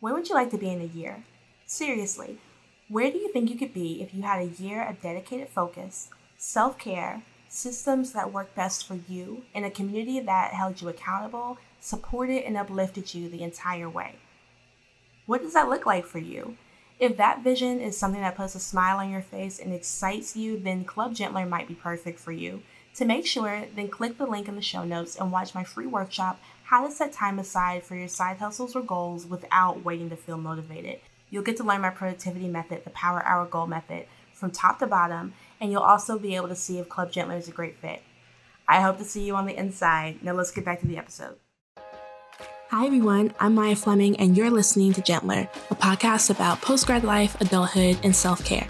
Where would you like to be in a year? Seriously, where do you think you could be if you had a year of dedicated focus, self care, systems that work best for you, and a community that held you accountable, supported, and uplifted you the entire way? What does that look like for you? If that vision is something that puts a smile on your face and excites you, then Club Gentler might be perfect for you. To make sure, then click the link in the show notes and watch my free workshop, How to Set Time Aside for Your Side Hustles or Goals Without Waiting to Feel Motivated. You'll get to learn my productivity method, the Power Hour Goal Method, from top to bottom, and you'll also be able to see if Club Gentler is a great fit. I hope to see you on the inside. Now let's get back to the episode. Hi, everyone. I'm Maya Fleming, and you're listening to Gentler, a podcast about postgrad life, adulthood, and self care.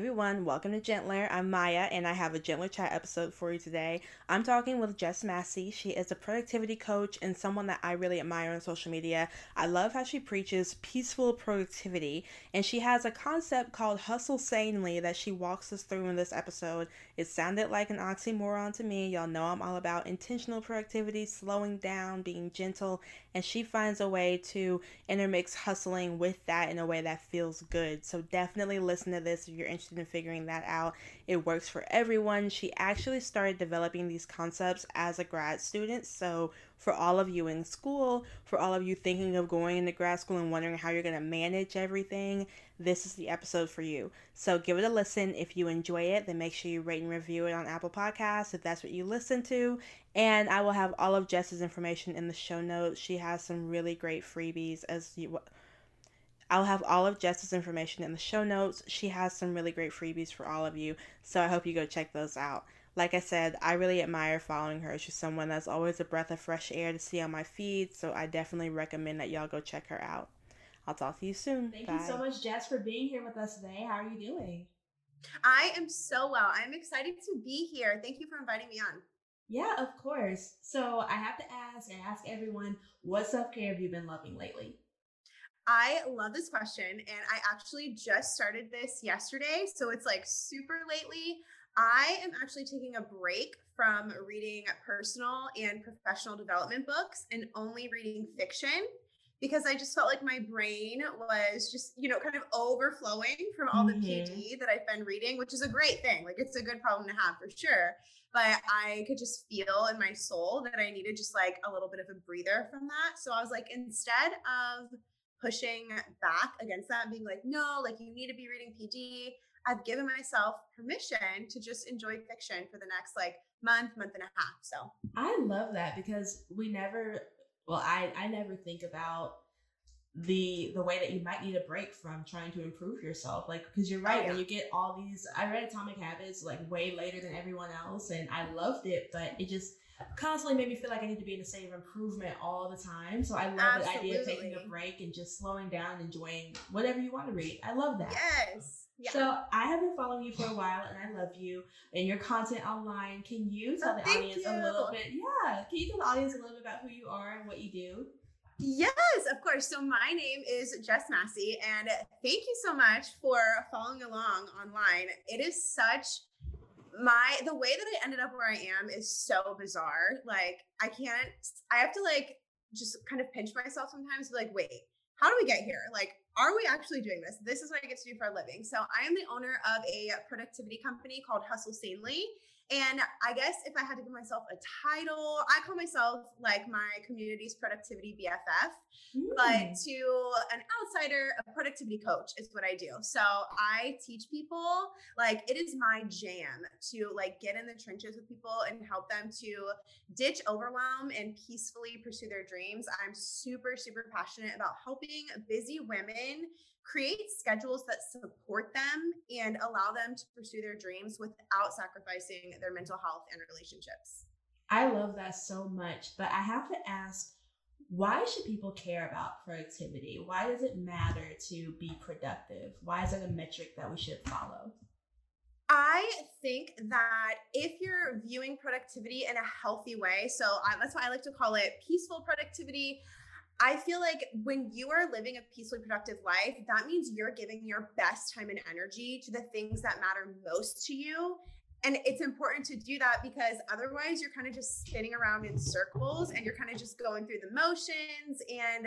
Everyone, welcome to Gentler. I'm Maya and I have a Gentler Chat episode for you today. I'm talking with Jess Massey. She is a productivity coach and someone that I really admire on social media. I love how she preaches peaceful productivity and she has a concept called hustle sanely that she walks us through in this episode. It sounded like an oxymoron to me. Y'all know I'm all about intentional productivity, slowing down, being gentle, and she finds a way to intermix hustling with that in a way that feels good. So definitely listen to this if you're interested in figuring that out. It works for everyone. She actually started developing these concepts as a grad student. So for all of you in school, for all of you thinking of going into grad school and wondering how you're going to manage everything, this is the episode for you. So give it a listen. If you enjoy it, then make sure you rate and review it on Apple Podcasts if that's what you listen to. And I will have all of Jess's information in the show notes. She has some really great freebies as you. I'll have all of Jess's information in the show notes. She has some really great freebies for all of you. So I hope you go check those out. Like I said, I really admire following her. She's someone that's always a breath of fresh air to see on my feed. So I definitely recommend that y'all go check her out. I'll talk to you soon. Thank Bye. you so much, Jess, for being here with us today. How are you doing? I am so well. I'm excited to be here. Thank you for inviting me on. Yeah, of course. So I have to ask, I ask everyone, what self care have you been loving lately? I love this question. And I actually just started this yesterday. So it's like super lately. I am actually taking a break from reading personal and professional development books and only reading fiction because I just felt like my brain was just, you know, kind of overflowing from all mm-hmm. the PD that I've been reading, which is a great thing. Like it's a good problem to have for sure. But I could just feel in my soul that I needed just like a little bit of a breather from that. So I was like, instead of pushing back against that and being like, no, like you need to be reading PD, I've given myself permission to just enjoy fiction for the next like month, month and a half. So I love that because we never well i i never think about the the way that you might need a break from trying to improve yourself like because you're oh, right oh, yeah. when you get all these i read atomic habits like way later than everyone else and i loved it but it just constantly made me feel like i need to be in a state of improvement all the time so i love Absolutely. the idea of taking a break and just slowing down and enjoying whatever you want to read i love that yes yeah. So I have been following you for a while, and I love you and your content online. Can you oh, tell oh, the audience you. a little bit? Yeah, can you tell the audience a little bit about who you are and what you do? Yes, of course. So my name is Jess Massey, and thank you so much for following along online. It is such my the way that I ended up where I am is so bizarre. Like I can't. I have to like just kind of pinch myself sometimes. Like, wait, how do we get here? Like, are we actually doing this? This is what I get to do for a living. So I am the owner of a productivity company called Hustle Sanely. And I guess if I had to give myself a title, I call myself like my community's productivity BFF. Mm. But to an outsider, a productivity coach is what I do. So I teach people like it is my jam to like get in the trenches with people and help them to ditch overwhelm and peacefully pursue their dreams. I'm super, super passionate about helping busy women create schedules that support them and allow them to pursue their dreams without sacrificing their mental health and relationships. I love that so much, but I have to ask why should people care about productivity? Why does it matter to be productive? Why is it a metric that we should follow? I think that if you're viewing productivity in a healthy way, so I, that's why I like to call it peaceful productivity. I feel like when you are living a peacefully productive life, that means you're giving your best time and energy to the things that matter most to you and it's important to do that because otherwise you're kind of just spinning around in circles and you're kind of just going through the motions and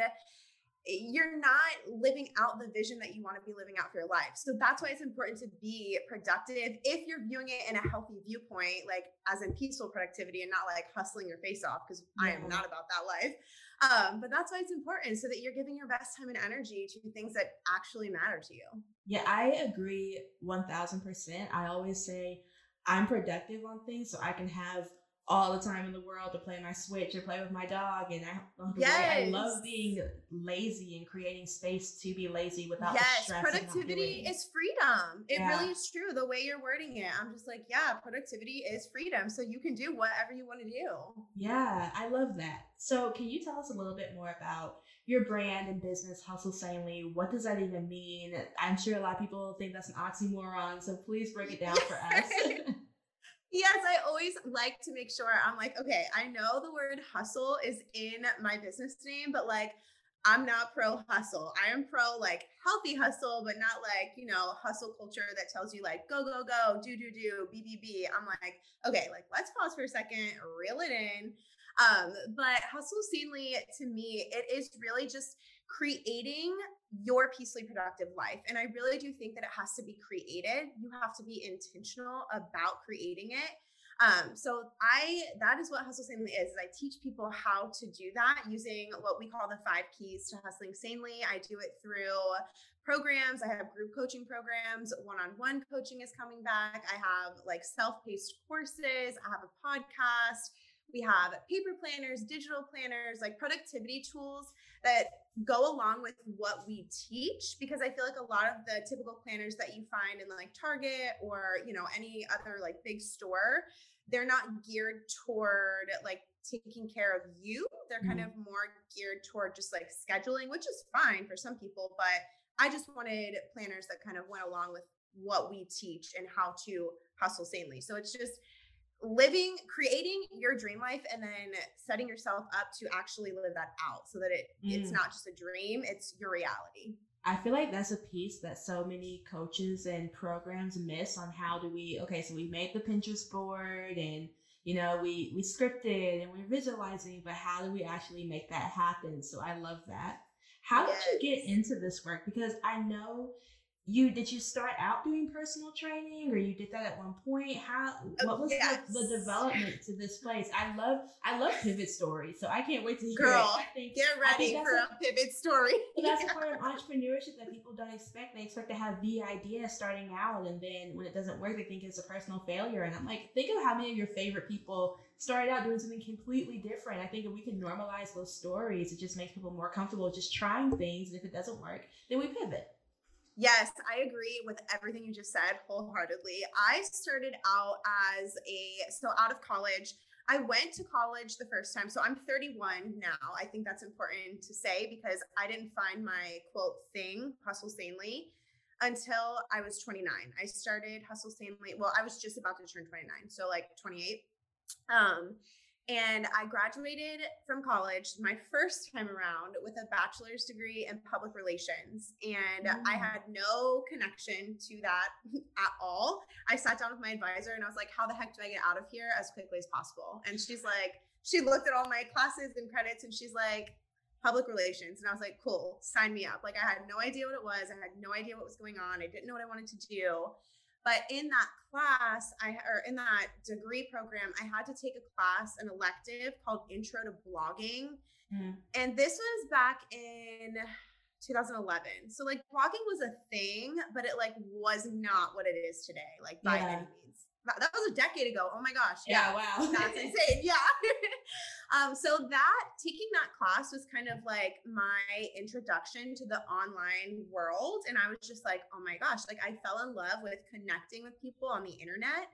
you're not living out the vision that you want to be living out for your life. So that's why it's important to be productive if you're viewing it in a healthy viewpoint, like as in peaceful productivity and not like hustling your face off, because. I am not about that life. Um, but that's why it's important so that you're giving your best time and energy to things that actually matter to you. Yeah, I agree 1000%. I always say I'm productive on things so I can have all the time in the world to play my Switch or play with my dog. And I, oh, yes. I love being lazy and creating space to be lazy without stress. yes, productivity is freedom. It yeah. really is true. The way you're wording it, I'm just like, yeah, productivity is freedom. So you can do whatever you want to do. Yeah, I love that. So can you tell us a little bit more about your brand and business, Hustle Sanely? What does that even mean? I'm sure a lot of people think that's an oxymoron. So please break it down for us. Yes, I always like to make sure I'm like, okay, I know the word hustle is in my business name, but like, I'm not pro hustle. I am pro like healthy hustle, but not like, you know, hustle culture that tells you like go, go, go, do, do, do, B, B, B. I'm like, okay, like let's pause for a second, reel it in. Um, but hustle sanely to me, it is really just creating your peacefully productive life. And I really do think that it has to be created. You have to be intentional about creating it. Um, so I that is what hustle sanely is, is I teach people how to do that using what we call the five keys to hustling sanely. I do it through programs. I have group coaching programs, one-on-one coaching is coming back. I have like self-paced courses, I have a podcast. We have paper planners, digital planners, like productivity tools that go along with what we teach because I feel like a lot of the typical planners that you find in like Target or, you know, any other like big store, they're not geared toward like taking care of you. They're kind mm-hmm. of more geared toward just like scheduling, which is fine for some people, but I just wanted planners that kind of went along with what we teach and how to hustle sanely. So it's just living creating your dream life and then setting yourself up to actually live that out so that it mm. it's not just a dream it's your reality i feel like that's a piece that so many coaches and programs miss on how do we okay so we made the pinterest board and you know we we scripted and we're visualizing but how do we actually make that happen so i love that how yes. did you get into this work because i know you did you start out doing personal training or you did that at one point? How oh, what was yes. the, the, development to this place? I love i love pivot stories so i can't wait to hear girl it. Think, get ready for a, a, pivot story. That's a part of entrepreneurship that people don't expect. They expect to have the idea starting out and then when it doesn't work they think it's a personal failure and i'm like think of how many of your favorite people started out doing something completely different. I think if we can normalize those stories it just makes people more comfortable just trying things and if it doesn't work then we pivot Yes, I agree with everything you just said wholeheartedly. I started out as a, so out of college, I went to college the first time. So I'm 31 now. I think that's important to say because I didn't find my quote thing, hustle sanely, until I was 29. I started hustle sanely. Well, I was just about to turn 29. So like 28. Um, and I graduated from college my first time around with a bachelor's degree in public relations. And mm. I had no connection to that at all. I sat down with my advisor and I was like, how the heck do I get out of here as quickly as possible? And she's like, she looked at all my classes and credits and she's like, public relations. And I was like, cool, sign me up. Like I had no idea what it was. I had no idea what was going on. I didn't know what I wanted to do. But in that class, I or in that degree program, I had to take a class, an elective called Intro to Blogging. Mm. And this was back in 2011. So like blogging was a thing, but it like was not what it is today, like by yeah. any means that was a decade ago. Oh my gosh. Yeah, yeah wow. That's insane. Yeah. um, so that taking that class was kind of like my introduction to the online world. And I was just like, oh my gosh, like I fell in love with connecting with people on the internet.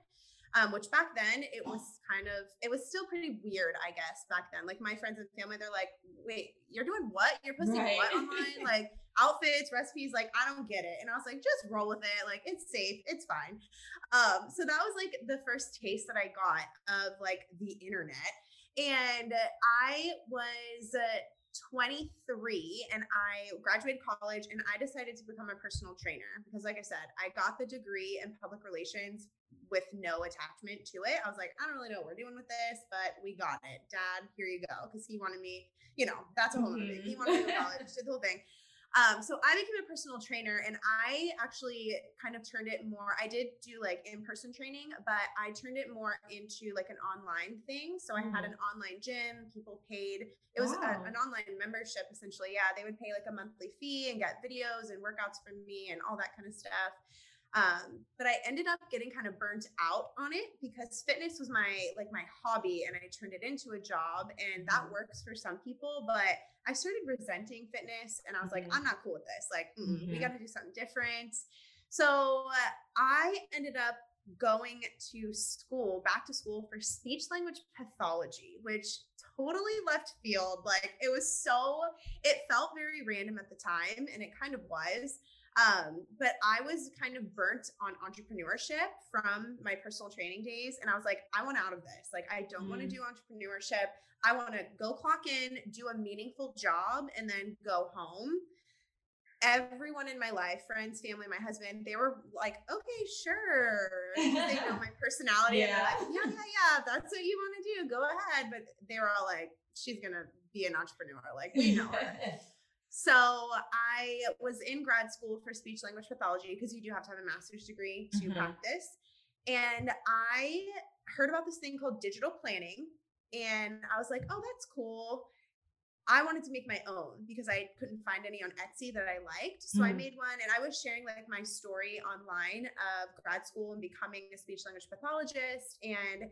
Um, which back then it was kind of it was still pretty weird, I guess, back then. Like my friends and family, they're like, wait, you're doing what? You're posting right. what online? like outfits, recipes, like I don't get it. And I was like, just roll with it. Like it's safe, it's fine. Um, so that was like the first taste that I got of like the internet. And I was uh, 23 and I graduated college and I decided to become a personal trainer because, like I said, I got the degree in public relations with no attachment to it. I was like, I don't really know what we're doing with this, but we got it. Dad, here you go. Because he wanted me, you know, that's a whole mm-hmm. other thing. He wanted me to to college, did the whole thing. Um, so I became a personal trainer and I actually kind of turned it more. I did do like in person training, but I turned it more into like an online thing. So I had an mm-hmm. online gym, people paid, it was wow. a, an online membership essentially. Yeah, they would pay like a monthly fee and get videos and workouts from me and all that kind of stuff. Um, but I ended up getting kind of burnt out on it because fitness was my like my hobby and I turned it into a job and that mm-hmm. works for some people. But I started resenting fitness and I was mm-hmm. like, I'm not cool with this. Like, mm-hmm. we got to do something different. So uh, I ended up going to school, back to school for speech language pathology, which totally left field. Like it was so, it felt very random at the time, and it kind of was. Um, but I was kind of burnt on entrepreneurship from my personal training days. And I was like, I want out of this. Like, I don't mm. want to do entrepreneurship. I want to go clock in, do a meaningful job, and then go home. Everyone in my life, friends, family, my husband, they were like, okay, sure. They know my personality. yeah. And they're like, yeah, yeah, yeah, that's what you want to do. Go ahead. But they were all like, she's going to be an entrepreneur. Like, we know her. So I was in grad school for speech language pathology because you do have to have a master's degree to mm-hmm. practice. And I heard about this thing called digital planning. And I was like, oh, that's cool. I wanted to make my own because I couldn't find any on Etsy that I liked. So mm. I made one and I was sharing like my story online of grad school and becoming a speech language pathologist. And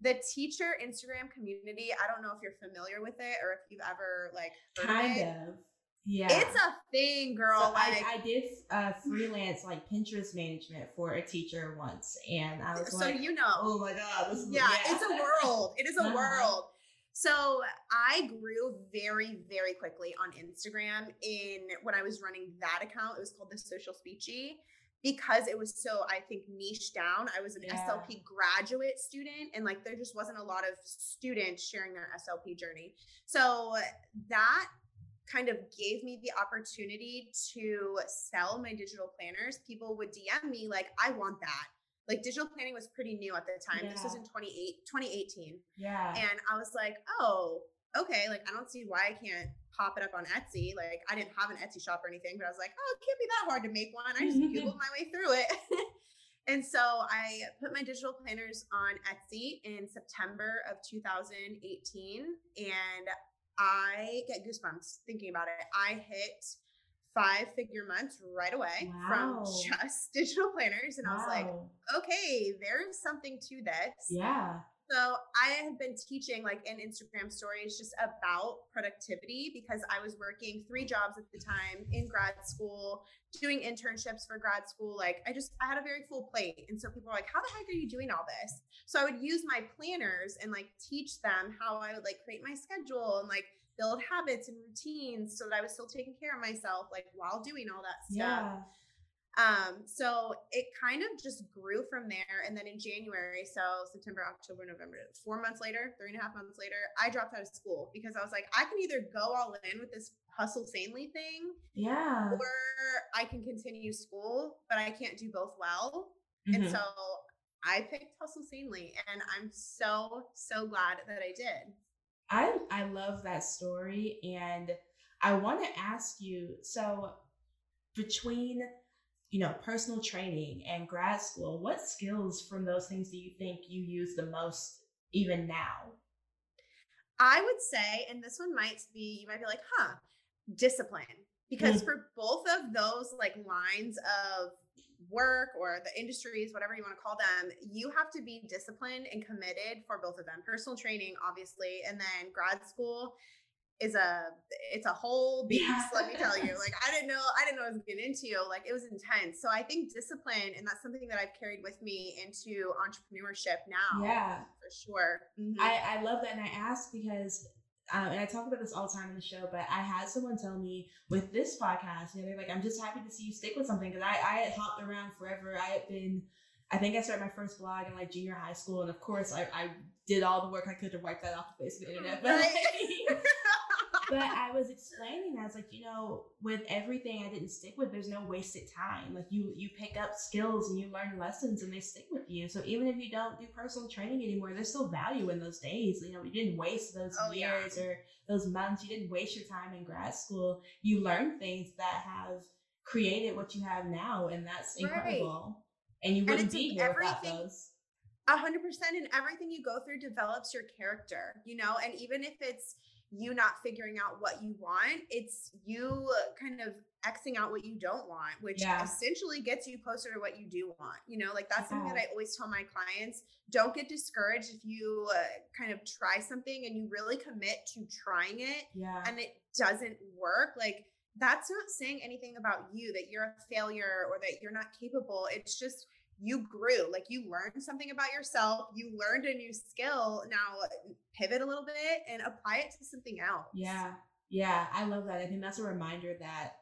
the teacher Instagram community, I don't know if you're familiar with it or if you've ever like kind of. Yeah. It's a thing, girl. So like, I, I did uh, freelance like Pinterest management for a teacher once. And I was so like, you know, oh my God. This is, yeah, yeah, it's a world. It is a uh-huh. world. So I grew very, very quickly on Instagram in when I was running that account. It was called the Social Speechy because it was so I think niche down. I was an yeah. SLP graduate student and like there just wasn't a lot of students sharing their SLP journey. So that kind of gave me the opportunity to sell my digital planners. People would DM me like, I want that. Like digital planning was pretty new at the time. Yeah. This was in 28, 2018. Yeah. And I was like, oh, okay. Like, I don't see why I can't pop it up on Etsy. Like, I didn't have an Etsy shop or anything, but I was like, oh, it can't be that hard to make one. I just Googled my way through it. and so I put my digital planners on Etsy in September of 2018. And I get goosebumps thinking about it. I hit five figure months right away wow. from just digital planners. And wow. I was like, okay, there's something to this. Yeah. So I had been teaching like in Instagram stories just about productivity because I was working three jobs at the time in grad school, doing internships for grad school. Like I just I had a very full plate. And so people were like, How the heck are you doing all this? So I would use my planners and like teach them how I would like create my schedule and like build habits and routines so that I was still taking care of myself like while doing all that stuff. Yeah. Um, so it kind of just grew from there. And then in January, so September, October, November, four months later, three and a half months later, I dropped out of school because I was like, I can either go all in with this hustle sanely thing. Yeah. Or I can continue school, but I can't do both well. Mm-hmm. And so I picked hustle sanely and I'm so, so glad that I did. I I love that story and I want to ask you so between you know, personal training and grad school, what skills from those things do you think you use the most even now? I would say, and this one might be, you might be like, huh, discipline. Because mm-hmm. for both of those like lines of work or the industries, whatever you want to call them, you have to be disciplined and committed for both of them. Personal training, obviously, and then grad school is a it's a whole beast yeah. let me tell you like i didn't know i didn't know what i was getting into like it was intense so i think discipline and that's something that i've carried with me into entrepreneurship now yeah for sure mm-hmm. I, I love that and i ask because um, and I talk about this all the time in the show, but I had someone tell me with this podcast, you know, they're like, I'm just happy to see you stick with something because I, I had hopped around forever. I had been, I think I started my first blog in like junior high school. And of course, I, I did all the work I could to wipe that off the face of the internet. But, but I was explaining, I was like, you know, with everything I didn't stick with, there's no wasted time. Like you, you pick up skills and you learn lessons, and they stick with you. So even if you don't do personal training anymore, there's still value in those days. You know, you didn't waste those oh, years yeah. or those months. You didn't waste your time in grad school. You learned things that have created what you have now, and that's incredible. Right. And you wouldn't and be here without those. A hundred percent, and everything you go through develops your character, you know. And even if it's you not figuring out what you want, it's you kind of xing out what you don't want, which yeah. essentially gets you closer to what you do want. You know, like that's yeah. something that I always tell my clients. Don't get discouraged if you uh, kind of try something and you really commit to trying it, yeah. and it doesn't work. Like that's not saying anything about you that you're a failure or that you're not capable. It's just you grew, like you learned something about yourself, you learned a new skill. Now uh, pivot a little bit and apply it to something else. Yeah. Yeah. I love that. I think that's a reminder that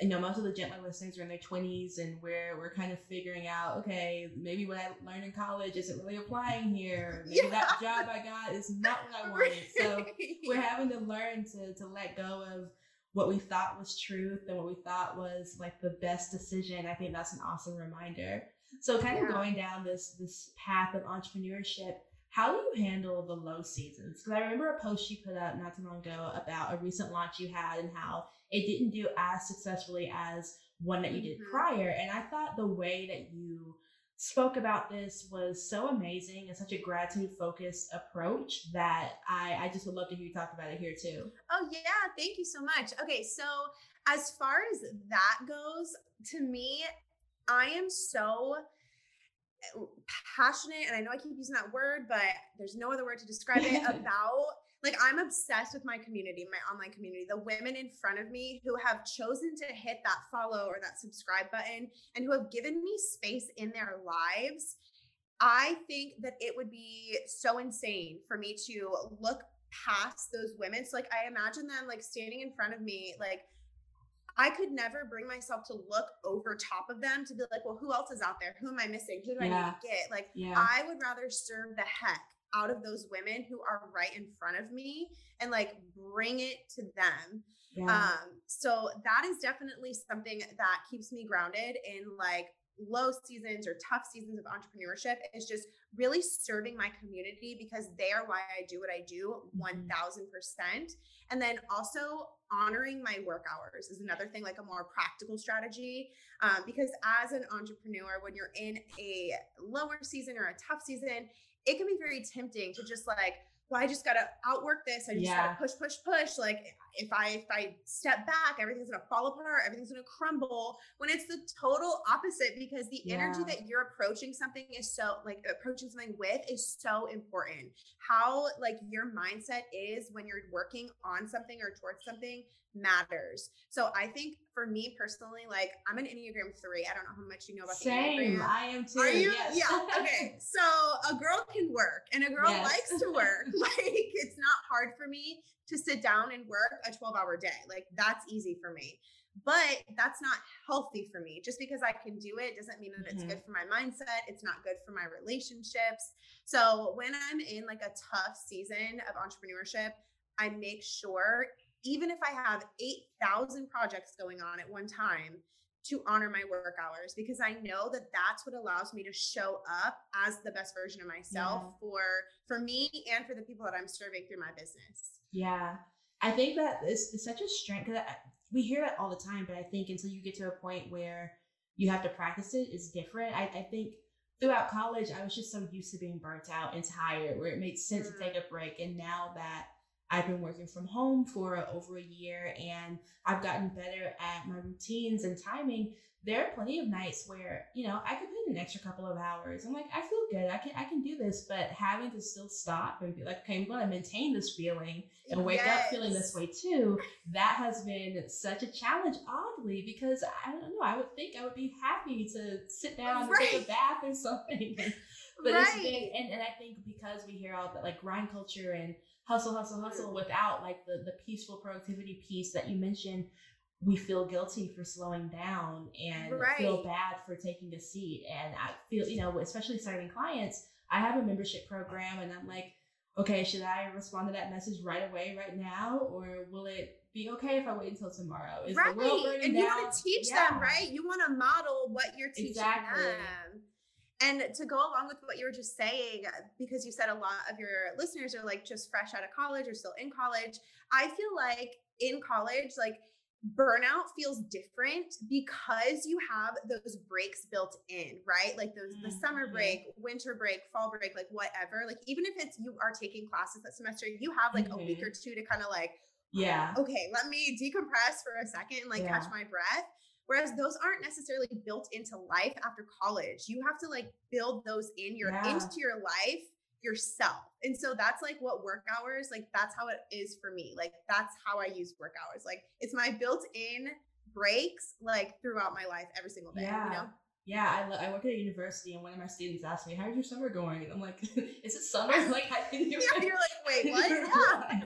you know, most of the gentler listeners are in their 20s and we're, we're kind of figuring out, okay, maybe what I learned in college isn't really applying here. Maybe yeah. that job I got is not what I wanted. So we're having to learn to, to let go of what we thought was truth and what we thought was like the best decision. I think that's an awesome reminder. So kind of going down this this path of entrepreneurship, how do you handle the low seasons? Because I remember a post you put up not too long ago about a recent launch you had and how it didn't do as successfully as one that you did mm-hmm. prior. And I thought the way that you spoke about this was so amazing and such a gratitude focused approach that I, I just would love to hear you talk about it here too. Oh, yeah. Thank you so much. Okay. So, as far as that goes, to me, I am so eh, passionate, and I know I keep using that word, but there's no other word to describe it about like I'm obsessed with my community, my online community, the women in front of me who have chosen to hit that follow or that subscribe button and who have given me space in their lives. I think that it would be so insane for me to look past those women. So like I imagine them like standing in front of me, like I could never bring myself to look over top of them to be like, well, who else is out there? Who am I missing? Who do yeah. I need to get? Like, yeah. I would rather serve the heck out of those women who are right in front of me and like bring it to them. Yeah. Um, so that is definitely something that keeps me grounded in like low seasons or tough seasons of entrepreneurship is just really serving my community because they are why I do what I do 1000%. Mm-hmm. And then also honoring my work hours is another thing, like a more practical strategy. Um, because as an entrepreneur, when you're in a lower season or a tough season, it can be very tempting to just like, well, I just gotta outwork this. I just yeah. gotta push, push, push. Like if I if I step back, everything's gonna fall apart, everything's gonna crumble. When it's the total opposite, because the yeah. energy that you're approaching something is so like approaching something with is so important. How like your mindset is when you're working on something or towards something matters. So I think for me personally, like I'm an Enneagram three. I don't know how much you know about Same. the Enneagram. I am too. Are you? Yes. Yeah. Okay. so a girl can work and a girl yes. likes to work. like it's not hard for me to sit down and work a 12 hour day. Like that's easy for me. But that's not healthy for me. Just because I can do it doesn't mean that mm-hmm. it's good for my mindset. It's not good for my relationships. So when I'm in like a tough season of entrepreneurship, I make sure even if I have 8,000 projects going on at one time, to honor my work hours because I know that that's what allows me to show up as the best version of myself yeah. for for me and for the people that I'm serving through my business. Yeah. I think that is, is such a strength because we hear it all the time, but I think until you get to a point where you have to practice it, it's different. I, I think throughout college, I was just so used to being burnt out and tired where it made sense mm-hmm. to take a break. And now that I've been working from home for over a year and I've gotten better at my routines and timing. There are plenty of nights where, you know, I could put in an extra couple of hours. I'm like, I feel good. I can I can do this, but having to still stop and be like, okay, I'm gonna maintain this feeling and wake yes. up feeling this way too. That has been such a challenge, oddly, because I don't know, I would think I would be happy to sit down right. and take a bath or something. but right. it's been and, and I think because we hear all that like grind culture and hustle, hustle, hustle without like the, the peaceful productivity piece that you mentioned, we feel guilty for slowing down and right. feel bad for taking a seat. And I feel, you know, especially starting clients, I have a membership program and I'm like, okay, should I respond to that message right away, right now, or will it be okay if I wait until tomorrow? Is right. and down? you want to teach yeah. them, right? You want to model what you're teaching exactly. them. And to go along with what you were just saying, because you said a lot of your listeners are like just fresh out of college or still in college, I feel like in college, like burnout feels different because you have those breaks built in, right? Like those the summer mm-hmm. break, winter break, fall break, like whatever. Like even if it's you are taking classes that semester, you have like mm-hmm. a week or mm-hmm. two to kind of like, yeah, okay, let me decompress for a second and like yeah. catch my breath. Whereas those aren't necessarily built into life after college. You have to like build those in your yeah. into your life yourself. And so that's like what work hours, like that's how it is for me. Like that's how I use work hours. Like it's my built-in breaks like throughout my life every single day, yeah. you know? Yeah, I, lo- I work at a university and one of my students asked me, How's your summer going? And I'm like, Is it summer? Like, I yeah, you're like, Wait, what? Yeah.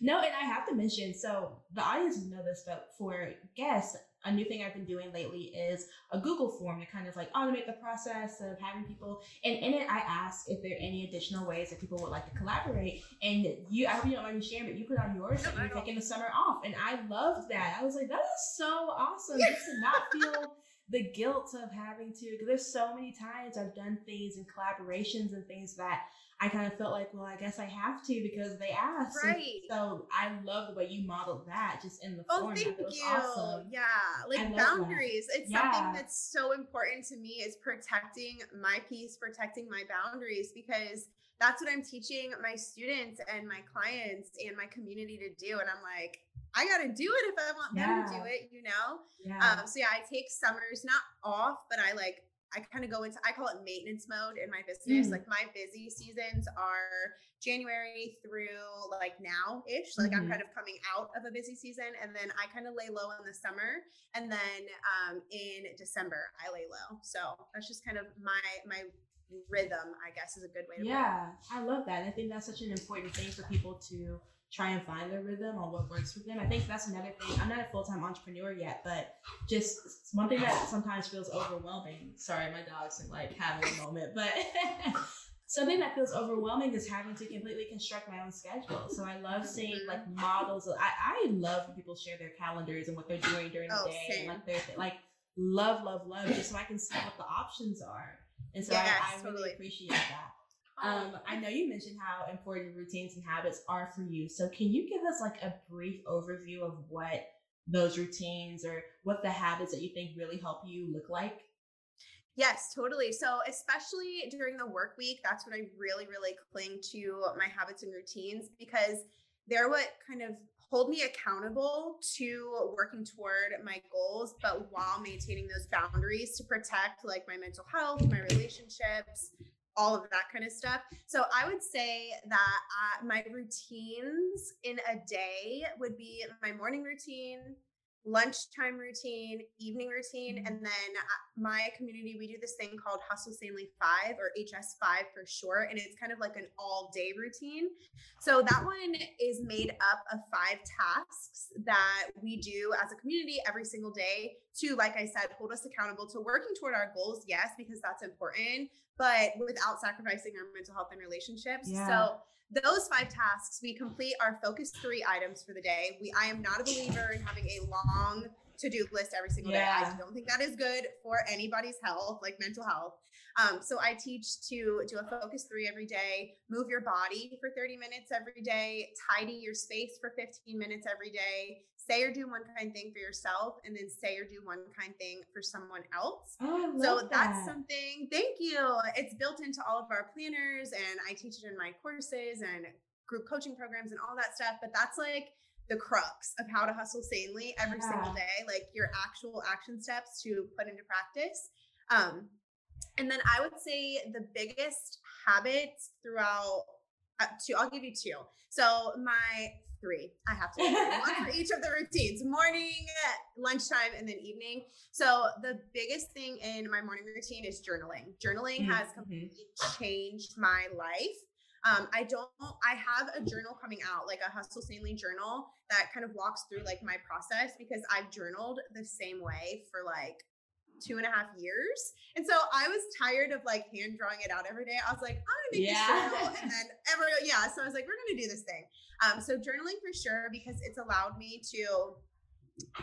no, and I have to mention so the audience will know this, but for guests, a new thing I've been doing lately is a Google form to kind of like automate the process of having people. And in it, I ask if there are any additional ways that people would like to collaborate. And you, I hope you don't mind me sharing, but you put on yours no, you're taking the summer off. And I loved that. I was like, that is so awesome just to not feel the guilt of having to, because there's so many times I've done things and collaborations and things that I kind of felt like, well, I guess I have to because they asked. Right. so I love the way you modeled that just in the oh, format. thank you. Awesome. Yeah. Like boundaries. That. It's yeah. something that's so important to me is protecting my peace, protecting my boundaries because that's what I'm teaching my students and my clients and my community to do. And I'm like, I got to do it if I want yeah. them to do it, you know? Yeah. Um, so yeah, I take summers not off, but I like I kind of go into I call it maintenance mode in my business. Mm. Like my busy seasons are January through like now ish. Like mm-hmm. I'm kind of coming out of a busy season, and then I kind of lay low in the summer, and then um, in December I lay low. So that's just kind of my my rhythm. I guess is a good way to. Yeah, I love that. I think that's such an important thing for people to try and find their rhythm on what works for them. I think that's another thing. I'm not a full time entrepreneur yet, but just one thing that sometimes feels overwhelming. Sorry, my dog's like having a moment, but something that feels overwhelming is having to completely construct my own schedule. So I love seeing mm-hmm. like models. Of, I I love when people share their calendars and what they're doing during the oh, day, same. and like their like love love love, just so I can see what the options are. And so yes, I, I totally. really appreciate that. Um, I know you mentioned how important routines and habits are for you. So can you give us like a brief overview of what those routines or what the habits that you think really help you look like? Yes, totally. So, especially during the work week, that's when I really, really cling to my habits and routines because they're what kind of hold me accountable to working toward my goals, but while maintaining those boundaries to protect like my mental health, my relationships, all of that kind of stuff. So I would say that uh, my routines in a day would be my morning routine, lunchtime routine, evening routine, mm-hmm. and then uh, my community we do this thing called Hustle Sanely 5 or HS5 for short and it's kind of like an all day routine. So that one is made up of five tasks that we do as a community every single day to like I said hold us accountable to working toward our goals, yes, because that's important, but without sacrificing our mental health and relationships. Yeah. So those five tasks, we complete our focus three items for the day. We I am not a believer in having a long to-do list every single yeah. day. I don't think that is good for anybody's health, like mental health. Um, so I teach to do a focus three every day, move your body for 30 minutes every day, tidy your space for 15 minutes every day, say or do one kind thing for yourself, and then say or do one kind thing for someone else. Oh, so that's something, thank you. It's built into all of our planners, and I teach it in my courses and group coaching programs and all that stuff. But that's like, the crux of how to hustle sanely every yeah. single day, like your actual action steps to put into practice. Um, and then I would say the biggest habits throughout uh, two, I'll give you two. So my three, I have to one for each of the routines morning, lunchtime, and then evening. So the biggest thing in my morning routine is journaling. Journaling mm-hmm. has completely changed my life. Um, I don't, I have a journal coming out, like a Hustle Sanely journal that kind of walks through like my process because I've journaled the same way for like two and a half years. And so I was tired of like hand drawing it out every day. I was like, I'm gonna make yeah. this journal. And then every yeah. So I was like, we're gonna do this thing. Um, so journaling for sure because it's allowed me to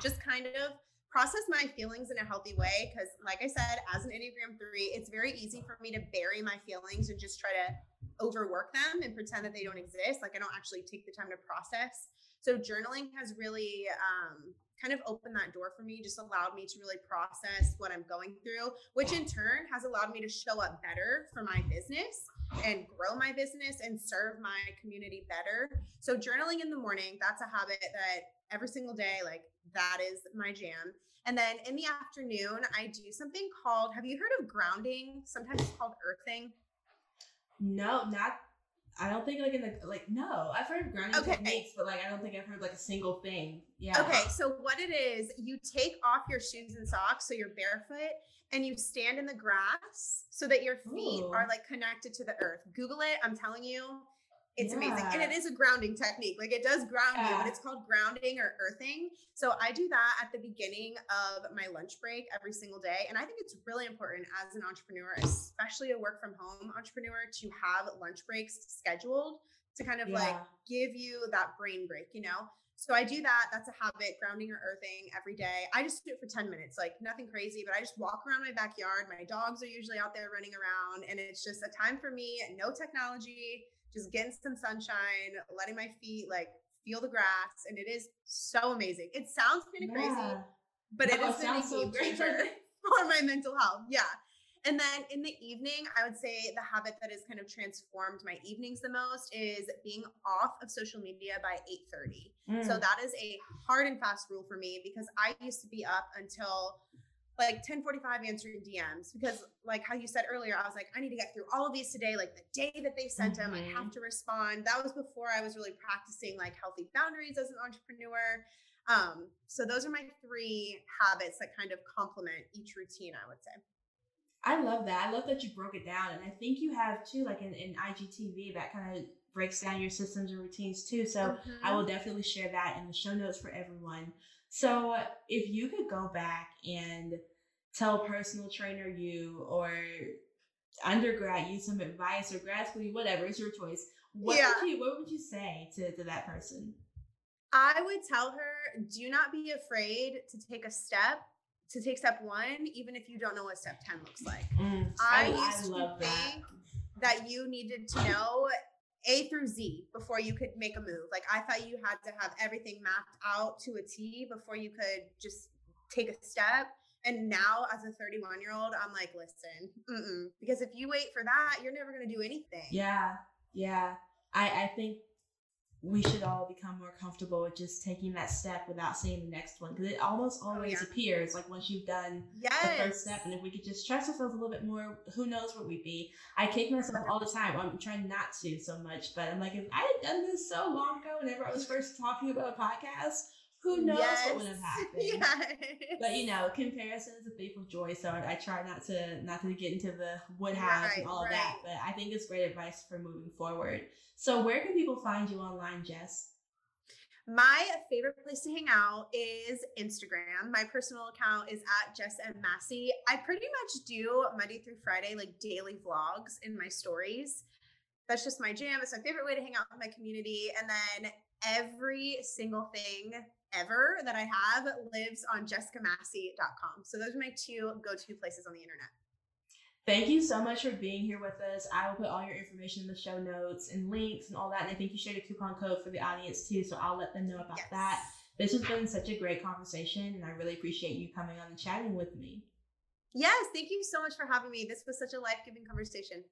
just kind of process my feelings in a healthy way. Because like I said, as an Enneagram three, it's very easy for me to bury my feelings and just try to overwork them and pretend that they don't exist. Like I don't actually take the time to process. So journaling has really um, kind of opened that door for me, just allowed me to really process what I'm going through, which in turn has allowed me to show up better for my business and grow my business and serve my community better. So journaling in the morning, that's a habit that every single day, like that is my jam. And then in the afternoon, I do something called, have you heard of grounding? Sometimes it's called earthing. No, not I don't think like in the like no, I've heard grounding okay. techniques, but like I don't think I've heard like a single thing. Yeah. Okay, so what it is, you take off your shoes and socks so you're barefoot and you stand in the grass so that your feet Ooh. are like connected to the earth. Google it. I'm telling you, it's yeah. amazing. And it is a grounding technique. Like it does ground yeah. you, but it's called grounding or earthing. So I do that at the beginning of my lunch break every single day. And I think it's really important as an entrepreneur, especially a work from home entrepreneur, to have lunch breaks scheduled to kind of yeah. like give you that brain break, you know? So I do that. That's a habit, grounding or earthing every day. I just do it for 10 minutes, like nothing crazy, but I just walk around my backyard. My dogs are usually out there running around, and it's just a time for me, no technology just getting some sunshine, letting my feet like feel the grass, and it is so amazing. It sounds kind of yeah. crazy, but it is been a game changer for my mental health. Yeah. And then in the evening, I would say the habit that has kind of transformed my evenings the most is being off of social media by 8:30. Mm. So that is a hard and fast rule for me because I used to be up until like 1045 answering DMs because like how you said earlier, I was like, I need to get through all of these today. Like the day that they sent mm-hmm. them, I have mm-hmm. to respond. That was before I was really practicing like healthy boundaries as an entrepreneur. Um, so those are my three habits that kind of complement each routine, I would say. I love that. I love that you broke it down. And I think you have too, like in, in IGTV, that kind of breaks down your systems and routines too. So mm-hmm. I will definitely share that in the show notes for everyone. So if you could go back and tell personal trainer you or undergrad you some advice or grad school you, whatever, it's your choice. What yeah. would you what would you say to, to that person? I would tell her, do not be afraid to take a step, to take step one, even if you don't know what step 10 looks like. Mm, I, I, used I to think that. that you needed to know a through Z before you could make a move. Like I thought you had to have everything mapped out to a T before you could just take a step. And now, as a 31 year old, I'm like, listen, mm-mm. because if you wait for that, you're never going to do anything. Yeah, yeah. I I think we should all become more comfortable with just taking that step without seeing the next one because it almost oh, always oh, yeah. appears like once you've done yes. the first step and if we could just trust ourselves a little bit more who knows where we'd be i kick myself all the time i'm trying not to so much but i'm like if i had done this so long ago whenever i was first talking about a podcast who knows yes. what would have happened but you know comparison is a thief of joy so I, I, try not to not to get into the would have right, and all right. of that but i think it's great advice for moving forward so where can people find you online jess my favorite place to hang out is Instagram. My personal account is at Jess M. Massey. I pretty much do Monday through Friday, like daily vlogs in my stories. That's just my jam. It's my favorite way to hang out with my community. And then every single thing ever that I have lives on jessicamassey.com. So those are my two go-to places on the internet. Thank you so much for being here with us. I will put all your information in the show notes and links and all that. And I think you shared a coupon code for the audience too. So I'll let them know about yes. that. This has been such a great conversation and I really appreciate you coming on and chatting with me. Yes, thank you so much for having me. This was such a life giving conversation.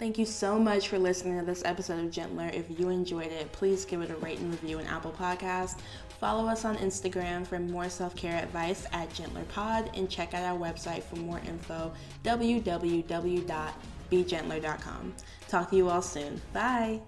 Thank you so much for listening to this episode of Gentler. If you enjoyed it, please give it a rate and review on Apple Podcast. Follow us on Instagram for more self-care advice at GentlerPod and check out our website for more info, www.begentler.com. Talk to you all soon. Bye.